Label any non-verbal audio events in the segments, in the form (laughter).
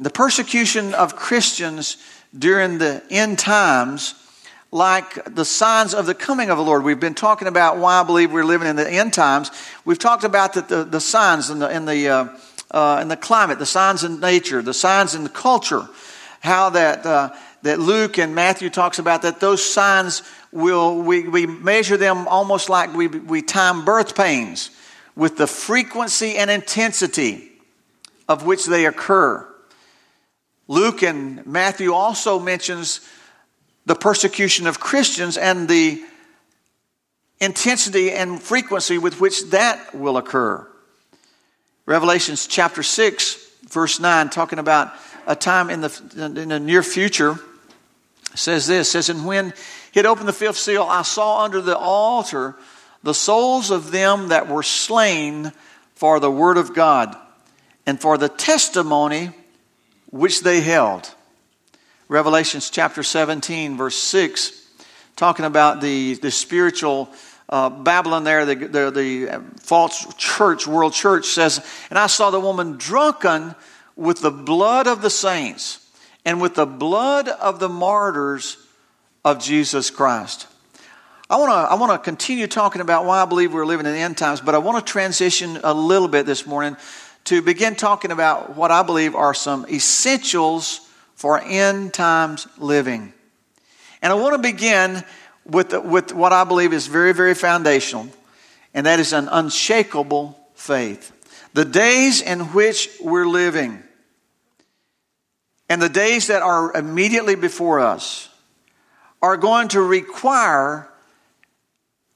the persecution of Christians during the end times like the signs of the coming of the Lord. We've been talking about why I believe we're living in the end times. We've talked about the, the, the signs in the, in, the, uh, uh, in the climate, the signs in nature, the signs in the culture, how that, uh, that Luke and Matthew talks about that those signs will, we, we measure them almost like we, we time birth pains with the frequency and intensity of which they occur. Luke and Matthew also mentions the persecution of Christians and the intensity and frequency with which that will occur. Revelations chapter 6, verse 9, talking about a time in the, in the near future, says this says, And when he had opened the fifth seal, I saw under the altar the souls of them that were slain for the word of God and for the testimony which they held. Revelations chapter 17, verse 6, talking about the, the spiritual uh, Babylon there, the, the, the false church, world church says, And I saw the woman drunken with the blood of the saints and with the blood of the martyrs of Jesus Christ. I want to I want to continue talking about why I believe we're living in the end times, but I want to transition a little bit this morning to begin talking about what I believe are some essentials for end times living. And I want to begin with, with what I believe is very, very foundational, and that is an unshakable faith. The days in which we're living and the days that are immediately before us are going to require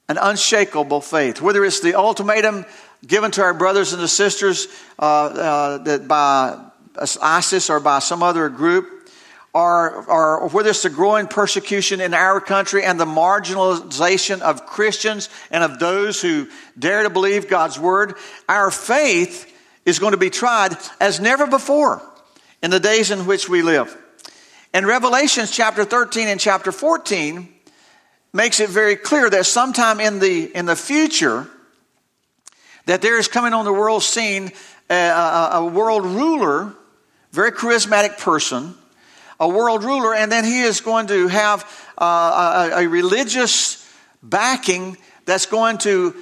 an unshakable faith. Whether it's the ultimatum given to our brothers and the sisters uh, uh, that by ISIS or by some other group, or, or whether it's the growing persecution in our country and the marginalization of Christians and of those who dare to believe God's word, our faith is going to be tried as never before in the days in which we live. And Revelations chapter 13 and chapter 14 makes it very clear that sometime in the, in the future, that there is coming on the world scene a, a, a world ruler very charismatic person, a world ruler, and then he is going to have uh, a, a religious backing that's going to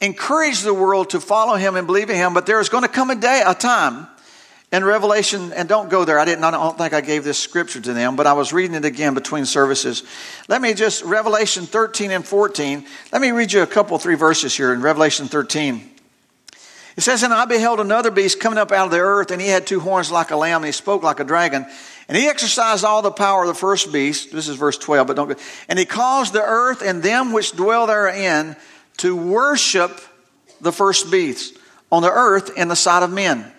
encourage the world to follow him and believe in him. But there is going to come a day, a time in Revelation, and don't go there. I didn't. I don't think I gave this scripture to them, but I was reading it again between services. Let me just Revelation 13 and 14. Let me read you a couple, three verses here in Revelation 13. It says, And I beheld another beast coming up out of the earth, and he had two horns like a lamb, and he spoke like a dragon. And he exercised all the power of the first beast. This is verse 12, but don't go. And he caused the earth and them which dwell therein to worship the first beast on the earth in the sight of men.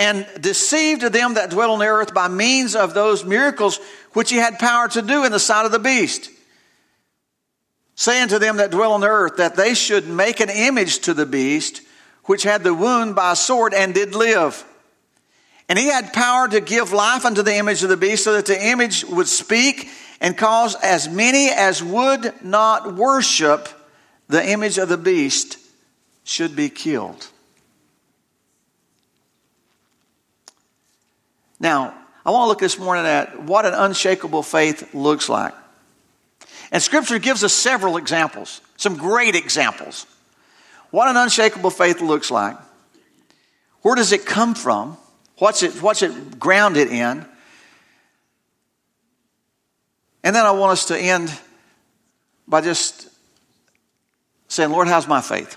And deceived them that dwell on the earth by means of those miracles which he had power to do in the sight of the beast. Saying to them that dwell on the earth that they should make an image to the beast which had the wound by a sword and did live. And he had power to give life unto the image of the beast so that the image would speak and cause as many as would not worship the image of the beast should be killed. Now, I want to look this morning at what an unshakable faith looks like. And Scripture gives us several examples, some great examples what an unshakable faith looks like. Where does it come from? What's it, what's it grounded in? And then I want us to end by just saying, Lord, how's my faith?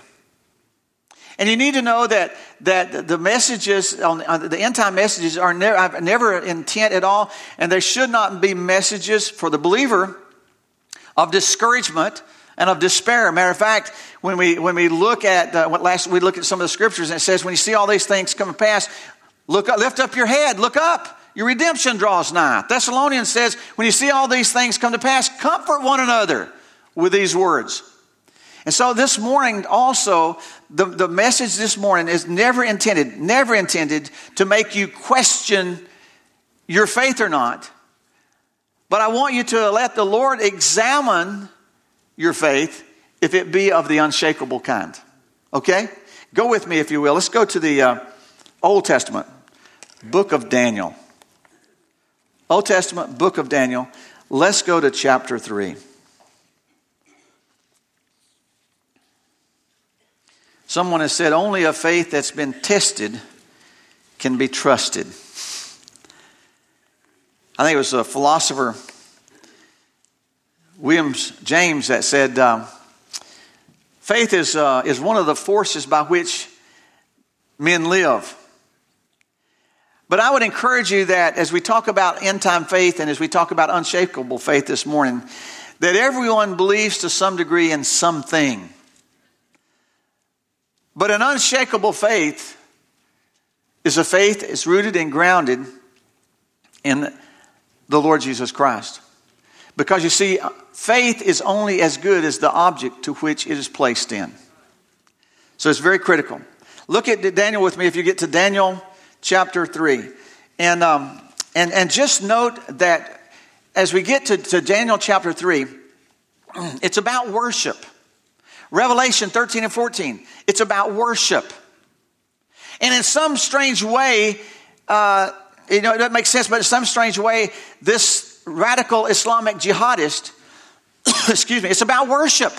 And you need to know that, that the messages, on, on the end time messages, are never, never intent at all, and they should not be messages for the believer of discouragement and of despair. Matter of fact, when we, when we look at uh, what last we look at some of the scriptures, and it says, when you see all these things come to pass, look up, lift up your head, look up. Your redemption draws nigh. Thessalonians says, when you see all these things come to pass, comfort one another with these words. And so this morning also, the, the message this morning is never intended, never intended to make you question your faith or not. But I want you to let the Lord examine your faith if it be of the unshakable kind. Okay? Go with me, if you will. Let's go to the uh, Old Testament. book of Daniel. Old Testament, book of Daniel. Let's go to chapter 3. Someone has said only a faith that's been tested can be trusted. I think it was a philosopher, Williams James, that said, uh, Faith is, uh, is one of the forces by which men live. But I would encourage you that as we talk about end time faith and as we talk about unshakable faith this morning, that everyone believes to some degree in something. But an unshakable faith is a faith that's rooted and grounded in the Lord Jesus Christ. Because you see, faith is only as good as the object to which it is placed in. So it's very critical. Look at Daniel with me if you get to Daniel chapter 3. And, um, and, and just note that as we get to, to Daniel chapter 3, (clears throat) it's about worship. Revelation 13 and 14, it's about worship. And in some strange way, uh, you know, it doesn't make sense, but in some strange way, this radical Islamic jihadist, (coughs) excuse me, it's about worship.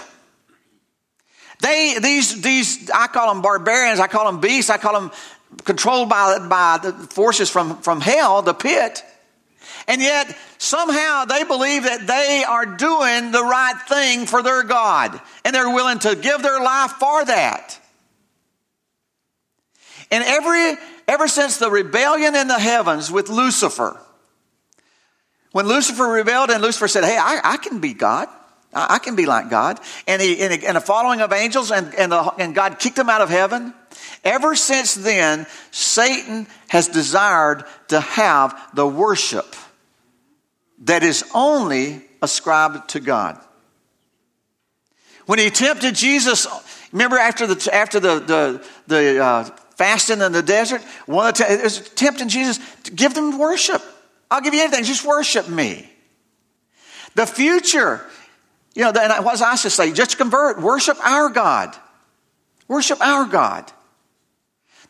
They, these, these, I call them barbarians, I call them beasts, I call them controlled by, by the forces from, from hell, the pit. And yet, somehow they believe that they are doing the right thing for their God. And they're willing to give their life for that. And every, ever since the rebellion in the heavens with Lucifer, when Lucifer rebelled and Lucifer said, Hey, I, I can be God. I, I, can be like God. And, he, and, a, and a following of angels, and, and, the, and God kicked him out of heaven. Ever since then, Satan has desired to have the worship that is only ascribed to God. When he tempted Jesus, remember after the, after the, the, the uh, fasting in the desert, one of the, it was tempting Jesus to give them worship. I'll give you anything, just worship me. The future, you know, and what does Isaiah say? Just convert, worship our God. Worship our God.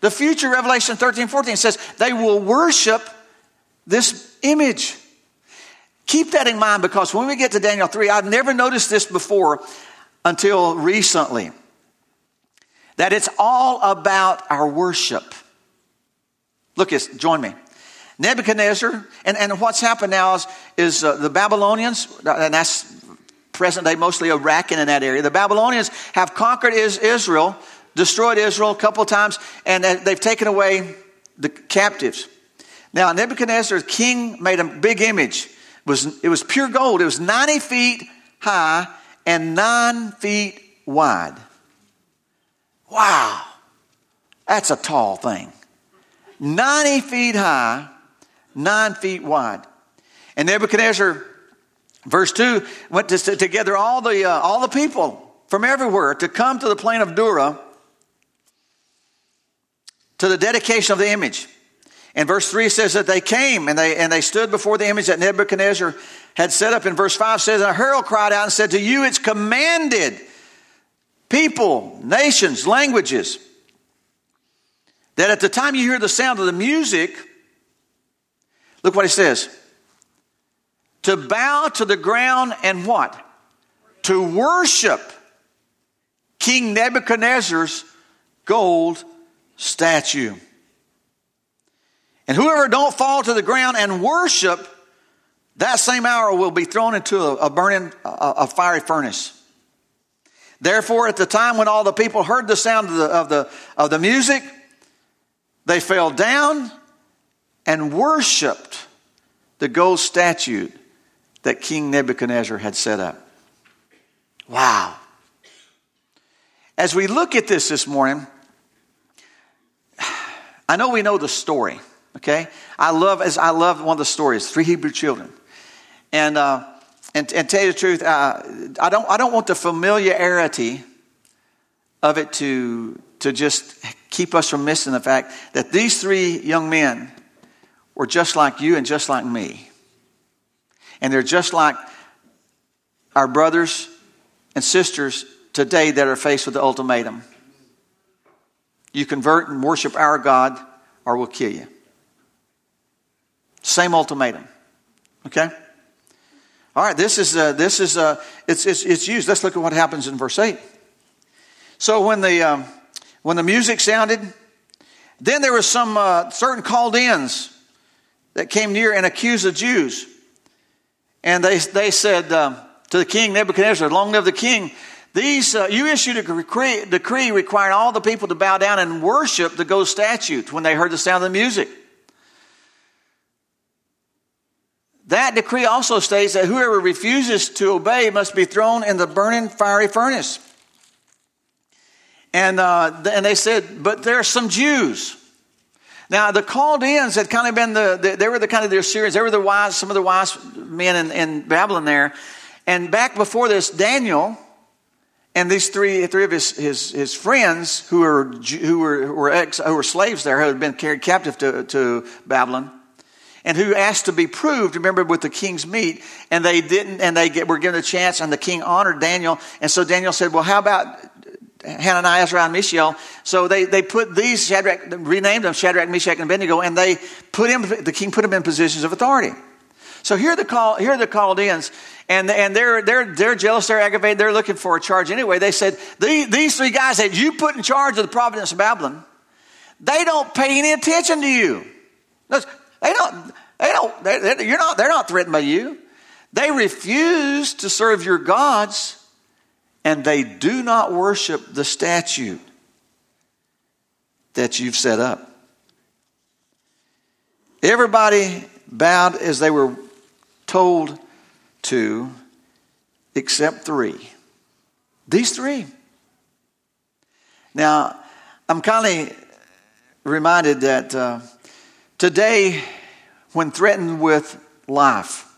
The future, Revelation 13, 14 says they will worship this image. Keep that in mind because when we get to Daniel 3, I've never noticed this before until recently. That it's all about our worship. Look, join me. Nebuchadnezzar, and, and what's happened now is, is uh, the Babylonians, and that's present day mostly Iraq and in that area, the Babylonians have conquered Israel, destroyed Israel a couple times, and they've taken away the captives. Now, Nebuchadnezzar, the king, made a big image. Was, it was pure gold. It was 90 feet high and 9 feet wide. Wow, that's a tall thing. 90 feet high, 9 feet wide. And Nebuchadnezzar, verse 2, went to, all the, uh, all the people from everywhere to come to the plain of Dura to the dedication of the image. And verse 3 says that they came and they, and they stood before the image that Nebuchadnezzar had set up. And verse 5 says, And a herald cried out and said, To you it's commanded people, nations, languages, that at the time you hear the sound of the music, look what he says to bow to the ground and what? To worship King Nebuchadnezzar's gold statue. And whoever don't fall to the ground and worship, that same hour will be thrown into a, a burning, a, a fiery furnace. Therefore, at the time when all the people heard the sound of the, of the, of the music, they fell down and worshiped the gold statue that King Nebuchadnezzar had set up. Wow. As we look at this this morning, (sighs) I know we know the story, okay? I love, as I love one of the stories, three Hebrew children. And, uh, and, and tell you the truth, uh, I, don't, I don't want the familiarity of it to, to just keep us from missing the fact that these three young men were just like you and just like me. And they're just like our brothers and sisters today that are faced with the ultimatum. You convert and worship our God, or we'll kill you. Same ultimatum. Okay? All right, this is, uh, this is uh, it's, it's, it's used. Let's look at what happens in verse 8. So when the, um, when the music sounded, then there was some uh, certain Chaldeans that came near and accused the Jews. And they, they said um, to the king Nebuchadnezzar, Long live the king, these, uh, you issued a decree, decree requiring all the people to bow down and worship the gold statue when they heard the sound of the music. That decree also states that whoever refuses to obey must be thrown in the burning fiery furnace. And, uh, and they said, but there are some Jews. Now, the Chaldeans had kind of been the, the they were the kind of the Assyrians. They were the wise, some of the wise men in, in Babylon there. And back before this, Daniel and these three, three of his, his, his friends who were, who, were, ex, who were slaves there, who had been carried captive to, to Babylon, and who asked to be proved, remember, with the king's meat, and they didn't, and they get, were given a chance, and the king honored Daniel. And so Daniel said, Well, how about Hananiah, Azariah, and Mishael? So they, they put these, Shadrach, renamed them Shadrach, Meshach, and Abednego, and they put him, the king put them in positions of authority. So here are the, call, here are the Chaldeans, and, and they're, they're, they're jealous, they're aggravated, they're looking for a charge anyway. They said, These three guys that you put in charge of the providence of Babylon, they don't pay any attention to you. They don't, they don't, they, you're not, they're not threatened by you. They refuse to serve your gods, and they do not worship the statue that you've set up. Everybody bowed as they were told to except three. These three. Now, I'm kind of reminded that uh, today, when threatened with life,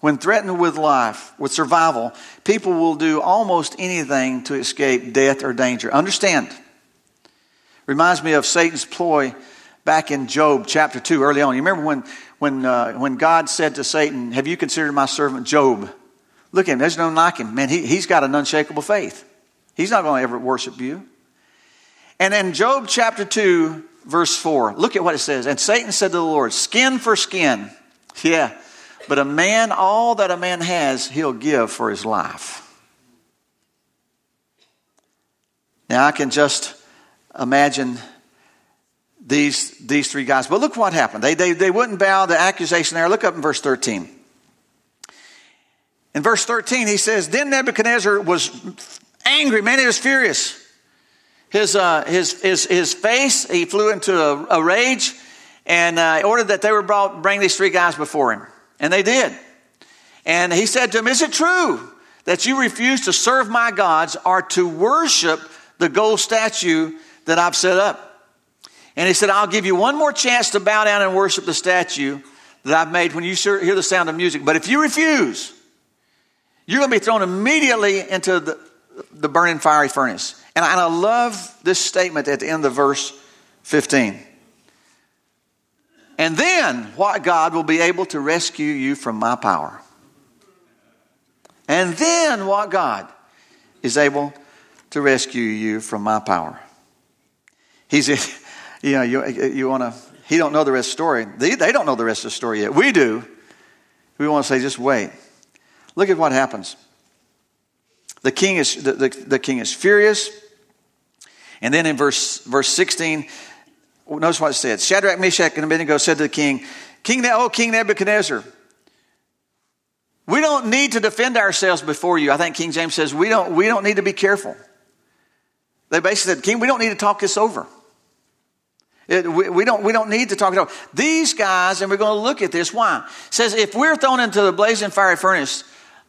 when threatened with life, with survival, people will do almost anything to escape death or danger. Understand. Reminds me of Satan's ploy back in Job chapter 2 early on. You remember when when, uh, when God said to Satan, Have you considered my servant Job? Look at him, there's no knocking. Man, he, he's got an unshakable faith. He's not going to ever worship you. And in Job chapter 2, verse 4, look at what it says. And Satan said to the Lord, Skin for skin. Yeah, but a man, all that a man has, he'll give for his life. Now I can just imagine these, these three guys. But look what happened. They, they, they wouldn't bow the accusation there. Look up in verse 13. In verse 13, he says, Then Nebuchadnezzar was angry. Man, he was furious. His, uh, his, his, his face, he flew into a, a rage and uh, ordered that they were brought, bring these three guys before him. And they did. And he said to them, Is it true that you refuse to serve my gods or to worship the gold statue that I've set up? And he said, I'll give you one more chance to bow down and worship the statue that I've made when you hear the sound of music. But if you refuse, you're going to be thrown immediately into the, the burning fiery furnace. And I, love this statement at the end of verse 15. And then what God will be able to rescue you from my power. And then what God is able to rescue you from my power. He's (laughs) you know, you, you want to, he don't know the rest of the story. They, they don't know the rest of the story yet. We do. We want to say, just wait. Look at what happens. The king is, the, the, the king is furious. And then in verse, verse 16, notice what it said. Shadrach, Meshach, and Abednego said to the king, King, oh, King Nebuchadnezzar, we don't need to defend ourselves before you. I think King James says we don't, we don't need to be careful. They basically said, King, we don't need to talk this over. It, we, we, don't, we don't need to talk it over. These guys, and we're going to look at this, why? It says, if we're thrown into the blazing fiery furnace,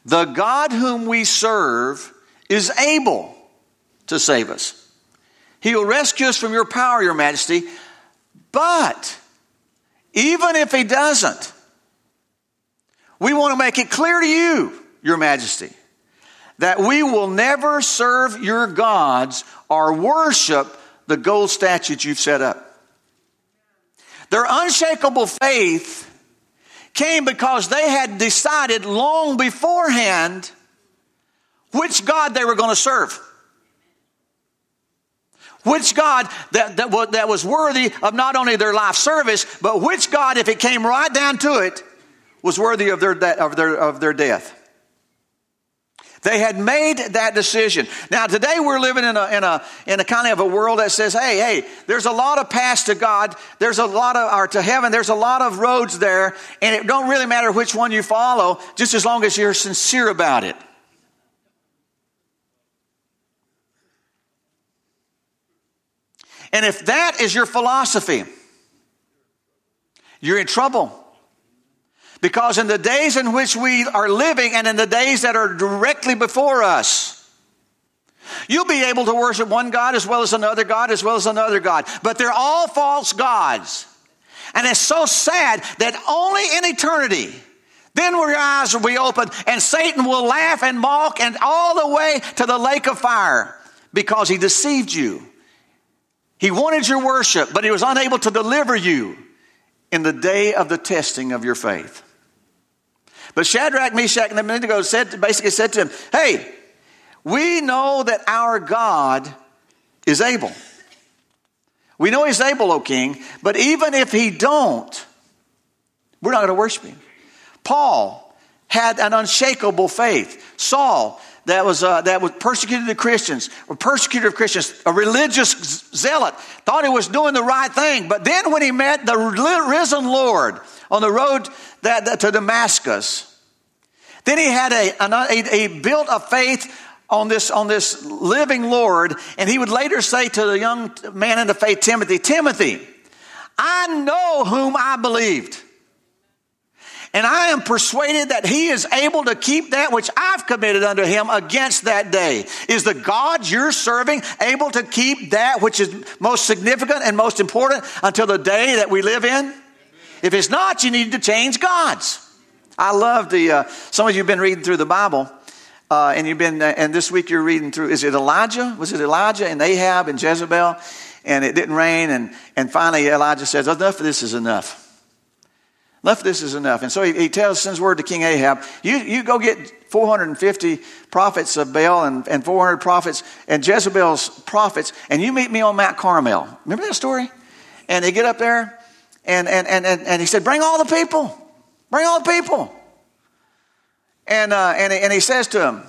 the God whom we serve is able to save us. He will rescue us from your power, your majesty. But even if he doesn't, we want to make it clear to you, your majesty, that we will never serve your gods or worship the gold statues you've set up. Their unshakable faith came because they had decided long beforehand which God they were going to serve. Which God that, that, that was worthy of not only their life service, but which God, if it came right down to it, was worthy of their, of their, of their death. They had made that decision. Now, today we're living in a, in a, in a kind of a world that says, hey, hey, there's a lot of paths to God. There's a lot of, or to heaven. There's a lot of roads there. And it don't really matter which one you follow, just as long as you're sincere about it. And if that is your philosophy, you're in trouble. Because in the days in which we are living and in the days that are directly before us, you'll be able to worship one God as well as another God as well as another God. But they're all false gods. And it's so sad that only in eternity, then your eyes will be opened and Satan will laugh and mock and all the way to the lake of fire because he deceived you. He wanted your worship, but he was unable to deliver you in the day of the testing of your faith. But Shadrach, Meshach, and Abednego said, basically said to him, Hey, we know that our God is able. We know he's able, O king, but even if he don't, we're not going to worship him. Paul had an unshakable faith. Saul that was, uh, that was persecuted the Christians, or persecutor of Christians, a religious zealot, thought he was doing the right thing. But then when he met the risen Lord on the road that, that to Damascus, then he had a, a, a built a faith on this, on this living Lord, and he would later say to the young man in the faith, Timothy, Timothy, I know whom I believed. And I am persuaded that he is able to keep that which I've committed unto him against that day. Is the God you're serving able to keep that which is most significant and most important until the day that we live in? If it's not, you need to change gods. I love the, uh, some of you have been reading through the Bible. Uh, and you've been, uh, and this week you're reading through, is it Elijah? Was it Elijah and Ahab and Jezebel? And it didn't rain. And, and finally Elijah says, enough of this is enough. Enough this is enough. And so he, he tells, sends word to King Ahab, you, you go get 450 prophets of Baal and, and 400 prophets and Jezebel's prophets, and you meet me on Mount Carmel. Remember that story? And they get up there, and, and, and, and, and he said, bring all the people. Bring all the people. And, uh, and, and he says to him,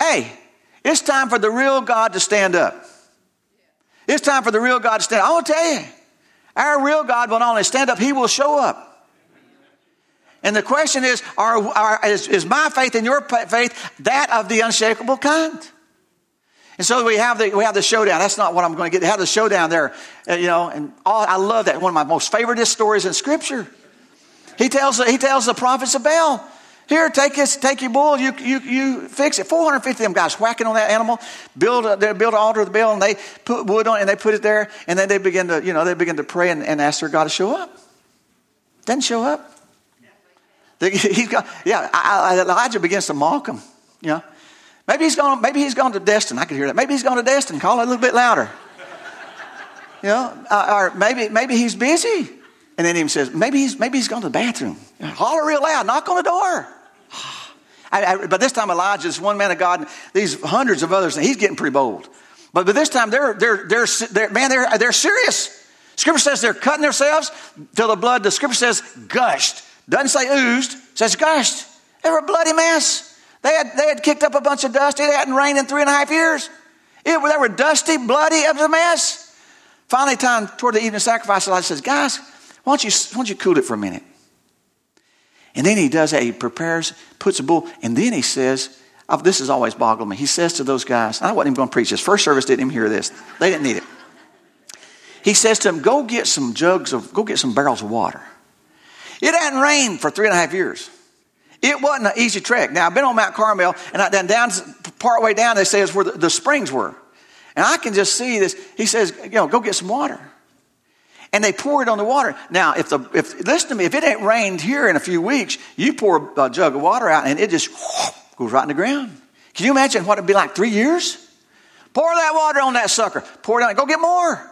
Hey, it's time for the real God to stand up. It's time for the real God to stand up. I want to tell you, our real God will not only stand up, he will show up. And the question is, are, are, is, is my faith and your faith that of the unshakable kind? And so we have the we have the showdown. That's not what I'm going to get. They have the showdown there, uh, you know. And all, I love that. One of my most favorite stories in Scripture. He tells, he tells the prophets of Baal, here, take this, take your bull, you, you, you fix it. 450 of them guys whacking on that animal, build, a, they build an altar of the Baal, and they put wood on it, and they put it there, and then they begin to, you know, they begin to pray and, and ask their God to show up. Doesn't show up. (laughs) He's got, yeah, Elijah begins to mock him. You know, maybe he's gone. Maybe he's gone to Destin. I could hear that. Maybe he's gone to Destin. Call it a little bit louder. (laughs) You know, uh, or maybe maybe he's busy. And then he says, maybe he's, maybe he's gone to the bathroom. Holler real loud, knock on the door. I, I, but this time Elijah is one man of God, and these hundreds of others, and he's getting pretty bold. But, but this time they're, they're, they're, they're, man, they're, they're serious. Scripture says they're cutting themselves till the blood, the scripture says gushed. Doesn't say oozed, says gushed. They were a bloody mess. They had, they had kicked up a bunch of dust. It hadn't rained in three and a half years. It, they were dusty, bloody, it was a mess. Finally, time toward the evening sacrifice, Elijah says, Guys, why don't you, why don't you cool it for a minute? And then he does that. He prepares, puts a bull, and then he says, This has always boggled me. He says to those guys, I wasn't even going to preach this. First service didn't even hear this, they didn't need it. He says to them, Go get some jugs of, go get some barrels of water. It hadn't rained for three and a half years. It wasn't an easy trek. Now, I've been on Mount Carmel, and I, down, part way down, they say is where the, the springs were. And I can just see this. He says, You know, go get some water and they pour it on the water. Now, if the if listen to me, if it ain't rained here in a few weeks, you pour a jug of water out and it just goes right in the ground. Can you imagine what it'd be like three years? Pour that water on that sucker. Pour it on. Go get more.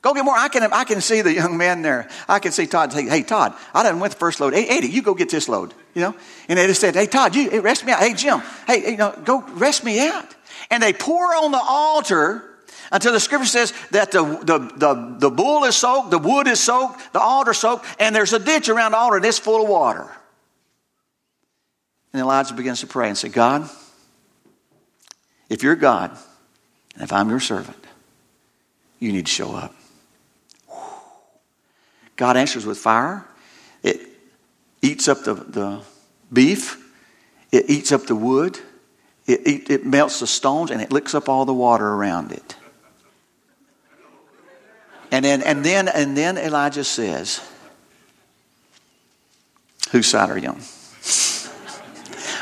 Go get more. I can I can see the young man there. I can see Todd say, "Hey Todd, I done went the first load. Hey Eddie, you go get this load." You know, and they just said, "Hey Todd, you rest me out. Hey Jim, hey you know, go rest me out." And they pour on the altar until the scripture says that the, the, the, the bull is soaked, the wood is soaked, the altar soaked, and there's a ditch around the altar and it's full of water. And Elijah begins to pray and say, God, if you're God, and if I'm your servant, you need to show up. God answers with fire. It eats up the, the beef, it eats up the wood, it, it, it melts the stones, and it licks up all the water around it. And then, and then, and then Elijah says, Whose side are you on?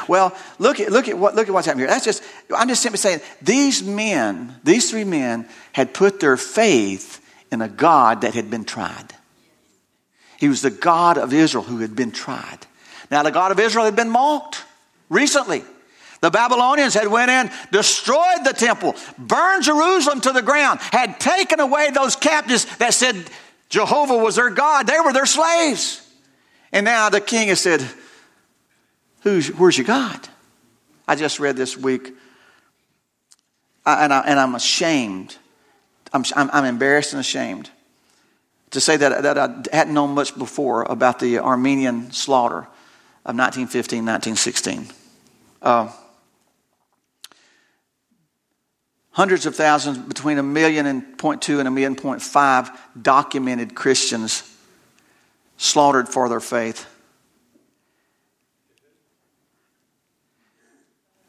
(laughs) well, look at, look, at what, look at what's happening here. That's just, I'm just simply saying, these men, these three men, had put their faith in a God that had been tried. He was the God of Israel who had been tried. Now, the God of Israel had been mocked recently. The Babylonians had went in, destroyed the temple, burned Jerusalem to the ground, had taken away those captives that said Jehovah was their God. They were their slaves. And now the king has said, Who's, Where's your God? I just read this week, and, I, am ashamed. I'm, I'm, embarrassed and ashamed to say that, that I hadn't known much before about the Armenian slaughter of 1915, 1916. Uh, hundreds of thousands, between a million and point two and a million point five documented Christians slaughtered for their faith.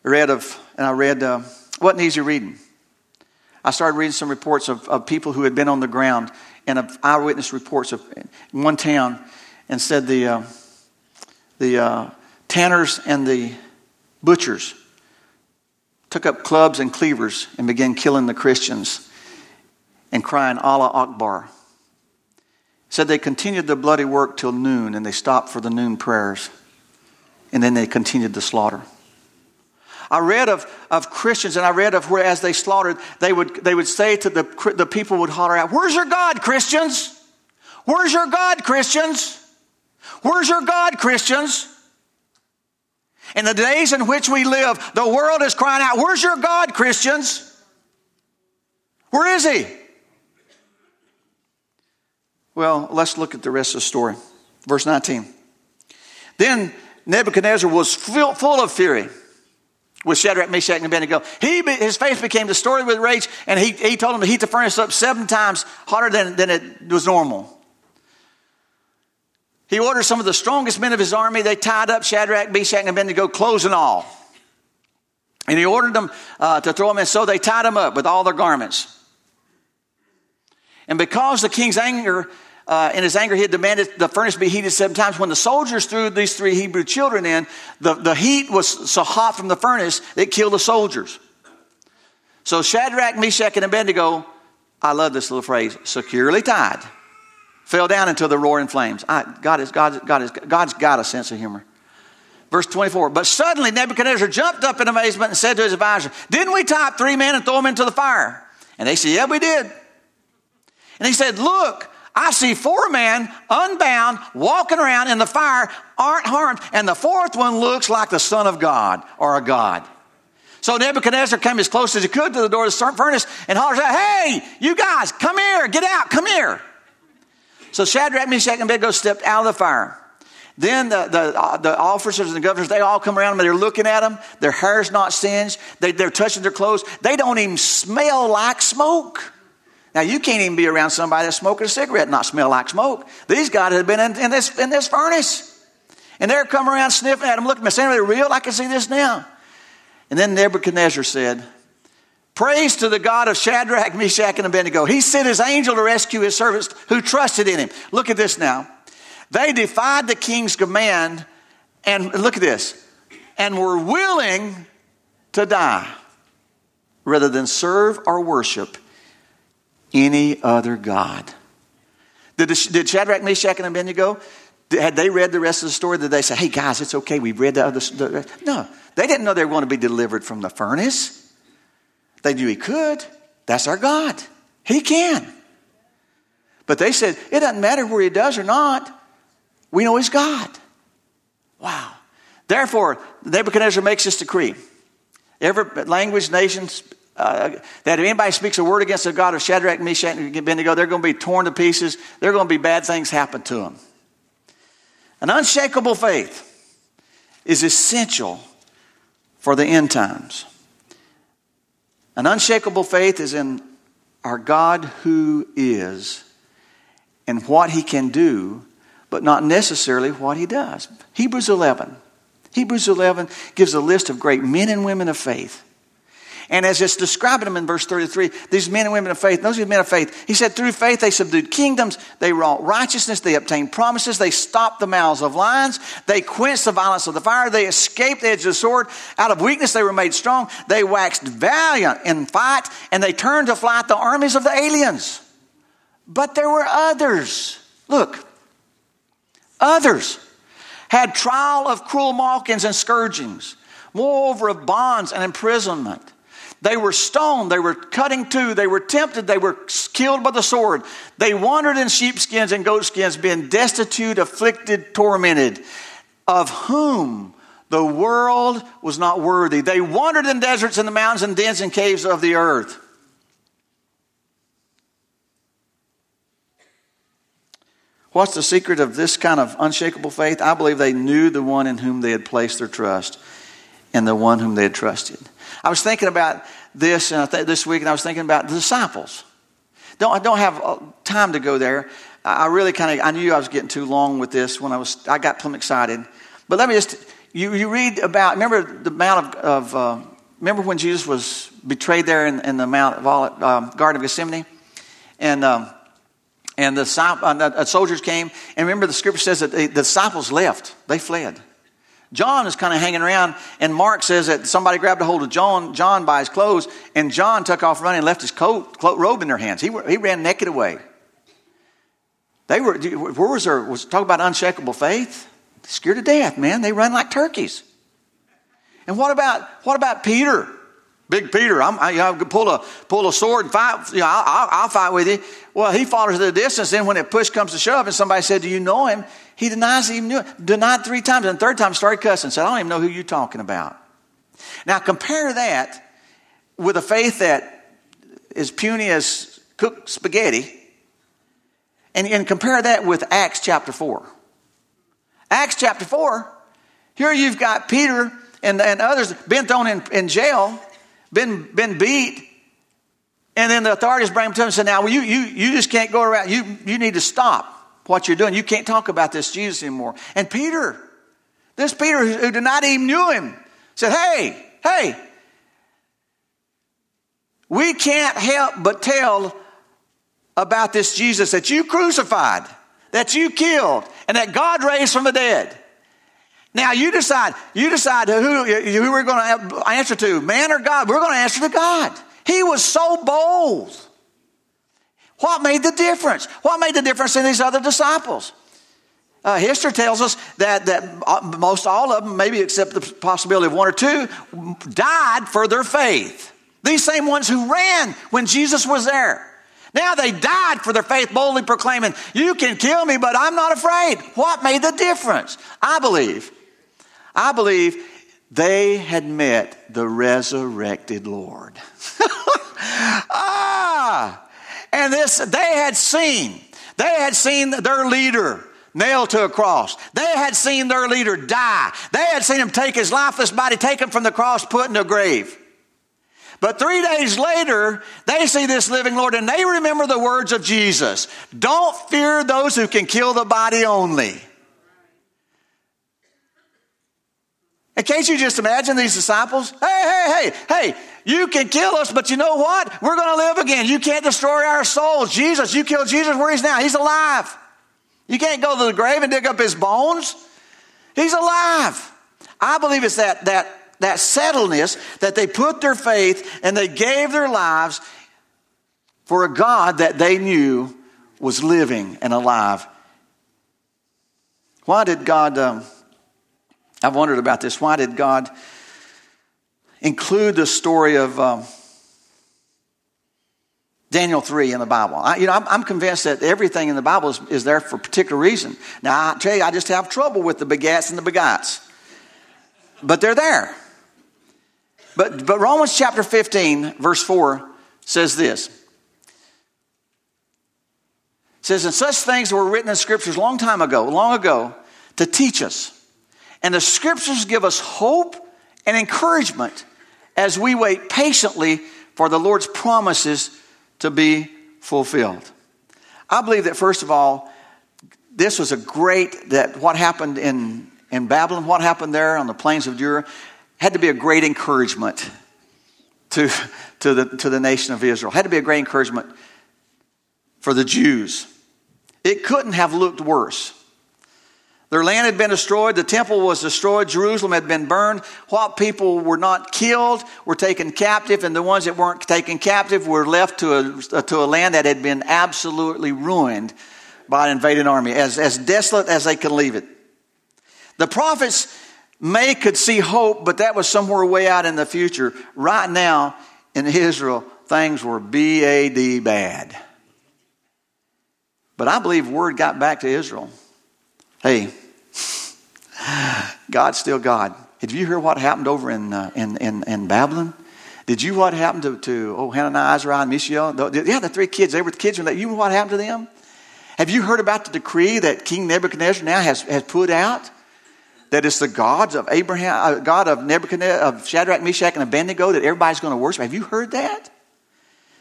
I read of, and I read, uh, wasn't easy reading. I started reading some reports of, of people who had been on the ground and of eyewitness reports of one town and said the, uh, the uh, tanners and the butchers took up clubs and cleavers and began killing the Christians and crying Allah Akbar. Said they continued the bloody work till noon and they stopped for the noon prayers and then they continued the slaughter. I read of, of Christians and I read of where as they slaughtered, they would, they would say to the, the people would holler out, Where's your God, Christians? Where's your God, Christians? Where's your God, Christians? In the days in which we live, the world is crying out, Where's your God, Christians? Where is He? Well, let's look at the rest of the story. Verse 19. Then Nebuchadnezzar was full, of fury with Shadrach, Meshach, and Abednego. He, his face became distorted with rage, and he, he told him to heat the furnace up seven times hotter than, than it was normal. He ordered some of the strongest men of his army. They tied up Shadrach, Meshach, and Abednego, clothes and all. And he ordered them uh, to throw them in. So they tied them up with all their garments. And because the king's anger, uh, in his anger, he had demanded the furnace be heated seven times. When the soldiers threw these three Hebrew children in, the, the heat was so hot from the furnace, it killed the soldiers. So Shadrach, Meshach, and Abednego, I love this little phrase, securely tied fell down into the roaring flames. I, God, is, God, God is, God's got a sense of humor. Verse 24, but suddenly Nebuchadnezzar jumped up in amazement and said to his advisor, Didn't we tie three men and throw them into the fire? And they said, Yeah, we did. And he said, Look, I see four men unbound walking around in the fire, aren't harmed, and the fourth one looks like the Son of God or a God. So Nebuchadnezzar came as close as he could to the door of the furnace and hollers out, Hey, you guys, come here, get out, come here. So Shadrach, Meshach, and Abednego stepped out of the fire. Then the, the, uh, the, officers and the governors, they all come around them and they're looking at them. Their hair's not singed. They, they're touching their clothes. They don't even smell like smoke. Now, you can't even be around somebody that's smoking a cigarette and not smell like smoke. These guys have been in, in this, in this furnace. And they're coming around sniffing at them, looking at them, saying, Are they real? I can see this now. And then Nebuchadnezzar said, Praise to the God of Shadrach, Meshach, and Abednego. He sent his angel to rescue his servants who trusted in him. Look at this now. They defied the king's command, and look at this, and were willing to die rather than serve or worship any other God. Did, did Shadrach, Meshach, and Abednego, had they read the rest of the story? Did they say, hey guys, it's okay, we've read the other? The, no, they didn't know they were going to be delivered from the furnace. They knew he could. That's our God. He can. But they said, it doesn't matter where he does or not. We know he's God. Wow. Therefore, Nebuchadnezzar makes this decree. Every language, nations, uh, that if anybody speaks a word against the God of Shadrach, Meshach, and Abednego, they're going to be torn to pieces. They're going to be bad things happen to them. An unshakable faith is essential for the end times. An unshakable faith is in our God who is and what he can do, but not necessarily what he does. Hebrews 11. Hebrews 11 gives a list of great men and women of faith and as it's describing them in verse 33, these men and women of faith, those men of faith, he said, through faith they subdued kingdoms, they wrought righteousness, they obtained promises, they stopped the mouths of lions, they quenched the violence of the fire, they escaped the edge of the sword. Out of weakness they were made strong, they waxed valiant in fight, and they turned to flight the armies of the aliens. But there were others. Look, others had trial of cruel mockings and scourgings, moreover of bonds and imprisonment. They were stoned, they were cutting to, they were tempted, they were killed by the sword. They wandered in sheepskins and goatskins, being destitute, afflicted, tormented, of whom the world was not worthy. They wandered in deserts and the mountains and dens and caves of the earth. What's the secret of this kind of unshakable faith? I believe they knew the one in whom they had placed their trust and the one whom they had trusted. I was thinking about this uh, this week, and I was thinking about the disciples. Don't, I don't have uh, time to go there. I really kind of I knew I was getting too long with this when I was I got plumb excited. But let me just you, you read about remember the Mount of, of uh, remember when Jesus was betrayed there in, in the Mount of um, Garden of Gethsemane, and um, and the, uh, soldiers came and remember the scripture says that the disciples left; they fled. John is kind of hanging around, and Mark says that somebody grabbed a hold of John, John by his clothes, and John took off running and left his coat, coat robe in their hands. He, he ran naked away. They were, where was there, was talk about unshakable faith? Scared to death, man. They run like turkeys. And what about, what about Peter? Big Peter, I'm, I, know, pull a pull a sword and fight. You know, I'll, I'll, fight with you. Well, he follows the distance. Then when it push comes to shove, and somebody said, "Do you know him?" He denies he even knew it. Denied three times, and the third time started cussing. Said, "I don't even know who you're talking about." Now compare that with a faith that is puny as cooked spaghetti, and, and compare that with Acts chapter four. Acts chapter four. Here you've got Peter and, and others been thrown in, in jail been, been beat. And then the authorities bring him to him and say, now you, you, you just can't go around. You, you need to stop what you're doing. You can't talk about this Jesus anymore. And Peter, this Peter who did not even knew him, said, hey, hey, we can't help but tell about this Jesus that you crucified, that you killed, and that God raised from the dead. Now you decide, you decide who, who we're going to answer to, man or God. We're going to answer to God. He was so bold. What made the difference? What made the difference in these other disciples? Uh, history tells us that, that uh, most all of them, maybe except the possibility of one or two, died for their faith. These same ones who ran when Jesus was there. Now they died for their faith, boldly proclaiming, You can kill me, but I'm not afraid. What made the difference? I believe I believe they had met the resurrected Lord. (laughs) ah! And this, they had seen, they had seen their leader nailed to a cross. They had seen their leader die. They had seen him take his lifeless body, take him from the cross, put in a grave. But three days later, they see this living Lord and they remember the words of Jesus Don't fear those who can kill the body only. And can't you just imagine these disciples? Hey, hey, hey, hey, you can kill us, but you know what? We're going to live again. You can't destroy our souls. Jesus, you killed Jesus where he's now. He's alive. You can't go to the grave and dig up his bones. He's alive. I believe it's that, that, that settledness that they put their faith and they gave their lives for a God that they knew was living and alive. Why did God. Um, I've wondered about this. Why did God include the story of um, Daniel 3 in the Bible? I, you know, I'm, I'm, convinced that everything in the Bible is, is, there for a particular reason. Now, I tell you, I just have trouble with the begats and the begots. But they're there. But, but Romans chapter 15, verse 4 says this. It says, And such things were written in scriptures long time ago, long ago, to teach us. And the scriptures give us hope and encouragement as we wait patiently for the Lord's promises to be fulfilled. I believe that, first of all, this was a great, that what happened in, in Babylon, what happened there on the plains of Dura, had to be a great encouragement to, to, the, to the nation of Israel. Had to be a great encouragement for the Jews. It couldn't have looked worse. Their land had been destroyed. The temple was destroyed. Jerusalem had been burned. What people were not killed were taken captive, and the ones that weren't taken captive were left to a, to a land that had been absolutely ruined by an invading army, as, as desolate as they could leave it. The prophets may could see hope, but that was somewhere way out in the future. Right now in Israel, things were B-A-D bad. But I believe word got back to Israel. Hey, God's still God. Did you hear what happened over in, uh, in, in, in, Babylon? Did you what happened to, to oh, Hananiah, Azariah, and Mishael? Yeah, the three kids, they were the kids. You know what happened to them? Have you heard about the decree that King Nebuchadnezzar now has, has put out? That it's the gods of Abraham, uh, God of Nebuchadnezzar, of Shadrach, Meshach, and Abednego that everybody's going to worship. Have you heard that?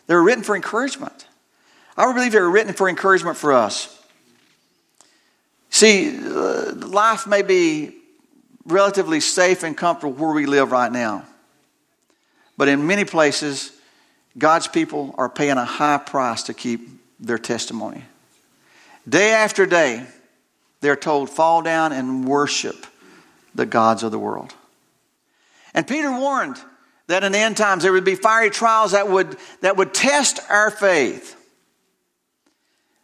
They were written for encouragement. I believe they were written for encouragement for us. See, uh, life may be relatively safe and comfortable where we live right now. But in many places, God's people are paying a high price to keep their testimony. Day after day, they're told, fall down and worship the gods of the world. And Peter warned that in the end times there would be fiery trials that would, that would test our faith.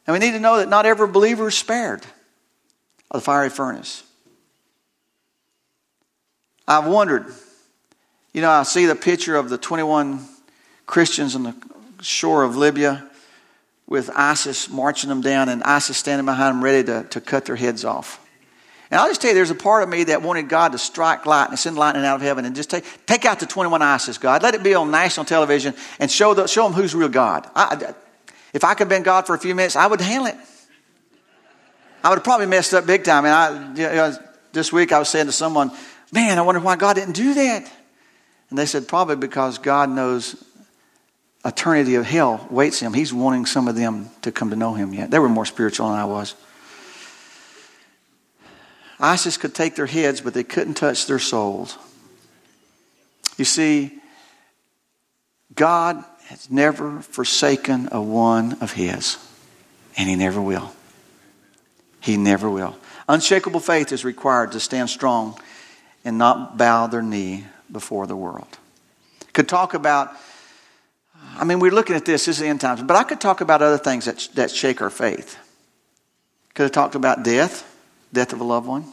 And we need to know that not every believer is spared of the fiery furnace. I've wondered, you know, I see the picture of the 21 Christians on the shore of Libya with ISIS marching them down and ISIS standing behind them ready to, to cut their heads off. And I'll just tell you, there's a part of me that wanted God to strike lightning, send lightning out of heaven, and just take, take out the 21 ISIS, God. Let it be on national television and show, the, show them who's real God. I, if I could have been God for a few minutes, I would handle it. I would have probably messed up big time. And I, you know, this week I was saying to someone, man, I wonder why God didn't do that. And they said, probably because God knows eternity of hell waits him. He's wanting some of them to come to know him yet. They were more spiritual than I was. ISIS could take their heads, but they couldn't touch their souls. You see, God has never forsaken a one of his, and he never will. He never will. Unshakable faith is required to stand strong and not bow their knee before the world. Could talk about, I mean, we're looking at this, this is the end times, but I could talk about other things that, that shake our faith. Could have talked about death, death of a loved one,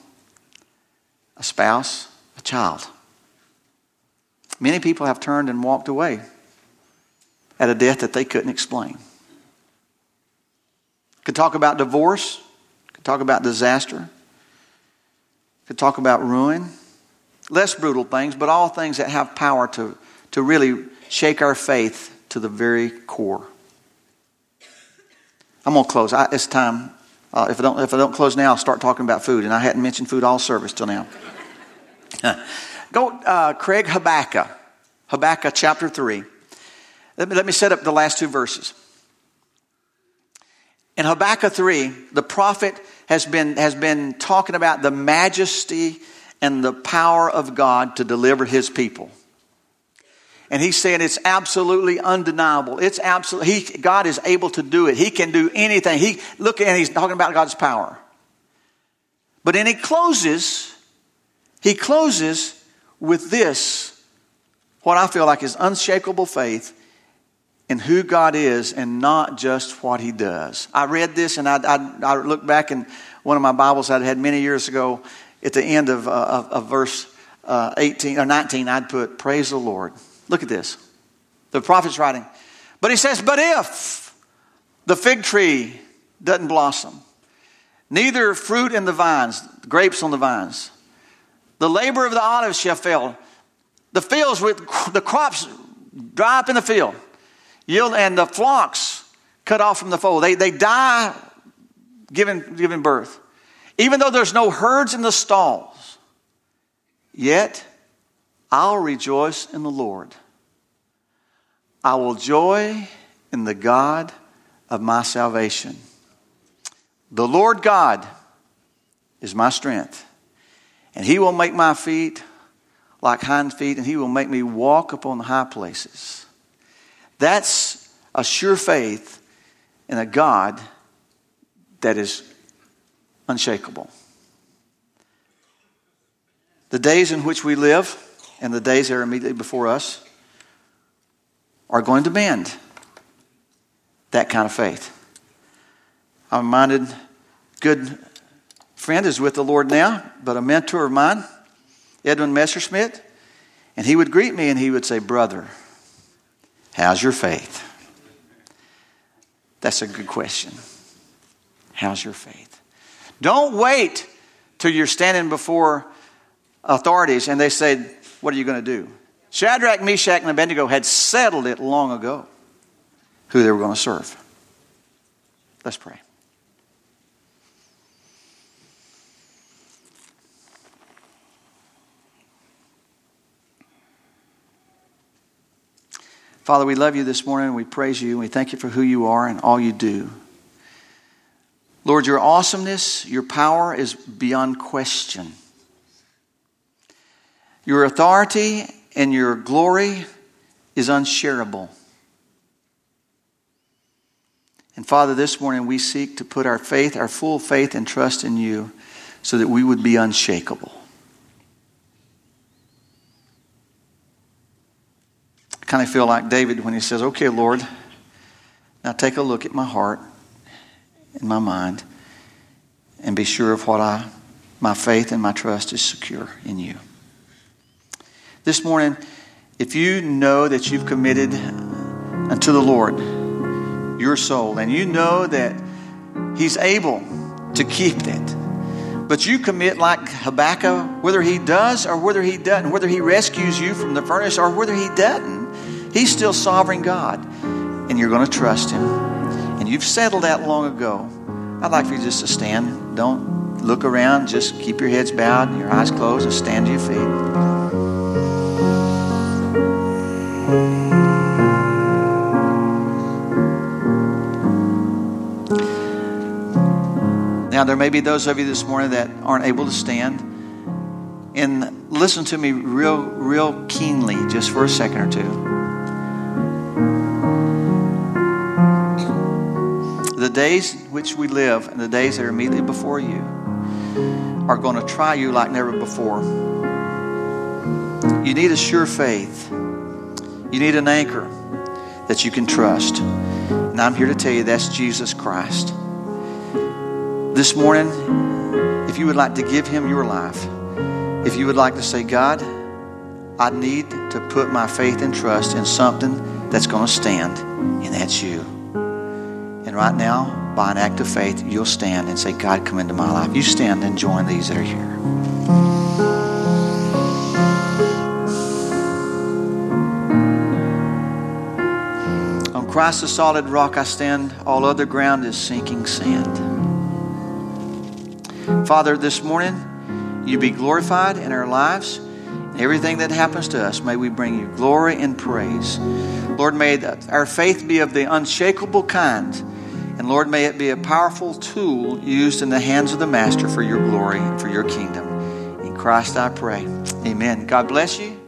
a spouse, a child. Many people have turned and walked away at a death that they couldn't explain. Could talk about divorce, could talk about disaster. Could talk about ruin. Less brutal things, but all things that have power to, to really shake our faith to the very core. I'm going to close. I, it's time. Uh, if, I don't, if I don't close now, I'll start talking about food. And I hadn't mentioned food all service till now. (laughs) Go, uh, Craig Habakkuk. Habakkuk chapter 3. Let me, let me set up the last two verses. In Habakkuk 3, the prophet has been, has been talking about the majesty and the power of God to deliver his people. And he's saying it's absolutely undeniable. It's absolutely, he, God is able to do it. He can do anything. He, look at, he's talking about God's power. But then he closes, he closes with this, what I feel like is unshakable faith in who God is and not just what he does. I read this and I, I, I looked back in one of my Bibles I had many years ago. At the end of, uh, of, of verse uh, 18 or 19, I'd put, Praise the Lord. Look at this. The prophet's writing. But he says, But if the fig tree doesn't blossom, neither fruit in the vines, grapes on the vines, the labor of the olive shall fail, the fields with the crops dry up in the field, yield, and the flocks cut off from the fold. They, they die giving, giving birth. Even though there's no herds in the stalls, yet I'll rejoice in the Lord. I will joy in the God of my salvation. The Lord God is my strength, and He will make my feet like hind feet, and He will make me walk upon the high places. That's a sure faith in a God that is unshakable. The days in which we live and the days that are immediately before us are going to demand that kind of faith. I'm reminded, good friend is with the Lord now, but a mentor of mine, Edwin Messerschmidt, and he would greet me and he would say, Brother, how's your faith? That's a good question. How's your faith? Don't wait till you're standing before authorities and they say, What are you going to do? Shadrach, Meshach, and Abednego had settled it long ago who they were going to serve. Let's pray. Father, we love you this morning. We praise you. We thank you for who you are and all you do. Lord, your awesomeness, your power is beyond question. Your authority and your glory is unshareable. And Father, this morning we seek to put our faith, our full faith and trust in you so that we would be unshakable. Kind of feel like David when he says, Okay, Lord, now take a look at my heart and my mind and be sure of what I, my faith and my trust is secure in you. This morning, if you know that you've committed unto the Lord your soul and you know that He's able to keep it, but you commit like Habakkuk, whether he does or whether he doesn't, whether he rescues you from the furnace or whether he doesn't, He's still sovereign God, and you're going to trust Him. And you've settled that long ago. I'd like for you just to stand. Don't look around. Just keep your heads bowed and your eyes closed and stand to your feet. Now, there may be those of you this morning that aren't able to stand. And listen to me real, real keenly just for a second or two. Days which we live and the days that are immediately before you are going to try you like never before. You need a sure faith. You need an anchor that you can trust. And I'm here to tell you that's Jesus Christ. This morning, if you would like to give him your life, if you would like to say, God, I need to put my faith and trust in something that's going to stand, and that's you. And right now, by an act of faith, you'll stand and say, God, come into my life. You stand and join these that are here. On Christ the solid rock I stand, all other ground is sinking sand. Father, this morning, you be glorified in our lives. Everything that happens to us, may we bring you glory and praise. Lord, may our faith be of the unshakable kind and Lord, may it be a powerful tool used in the hands of the Master for your glory and for your kingdom. In Christ I pray. Amen. God bless you.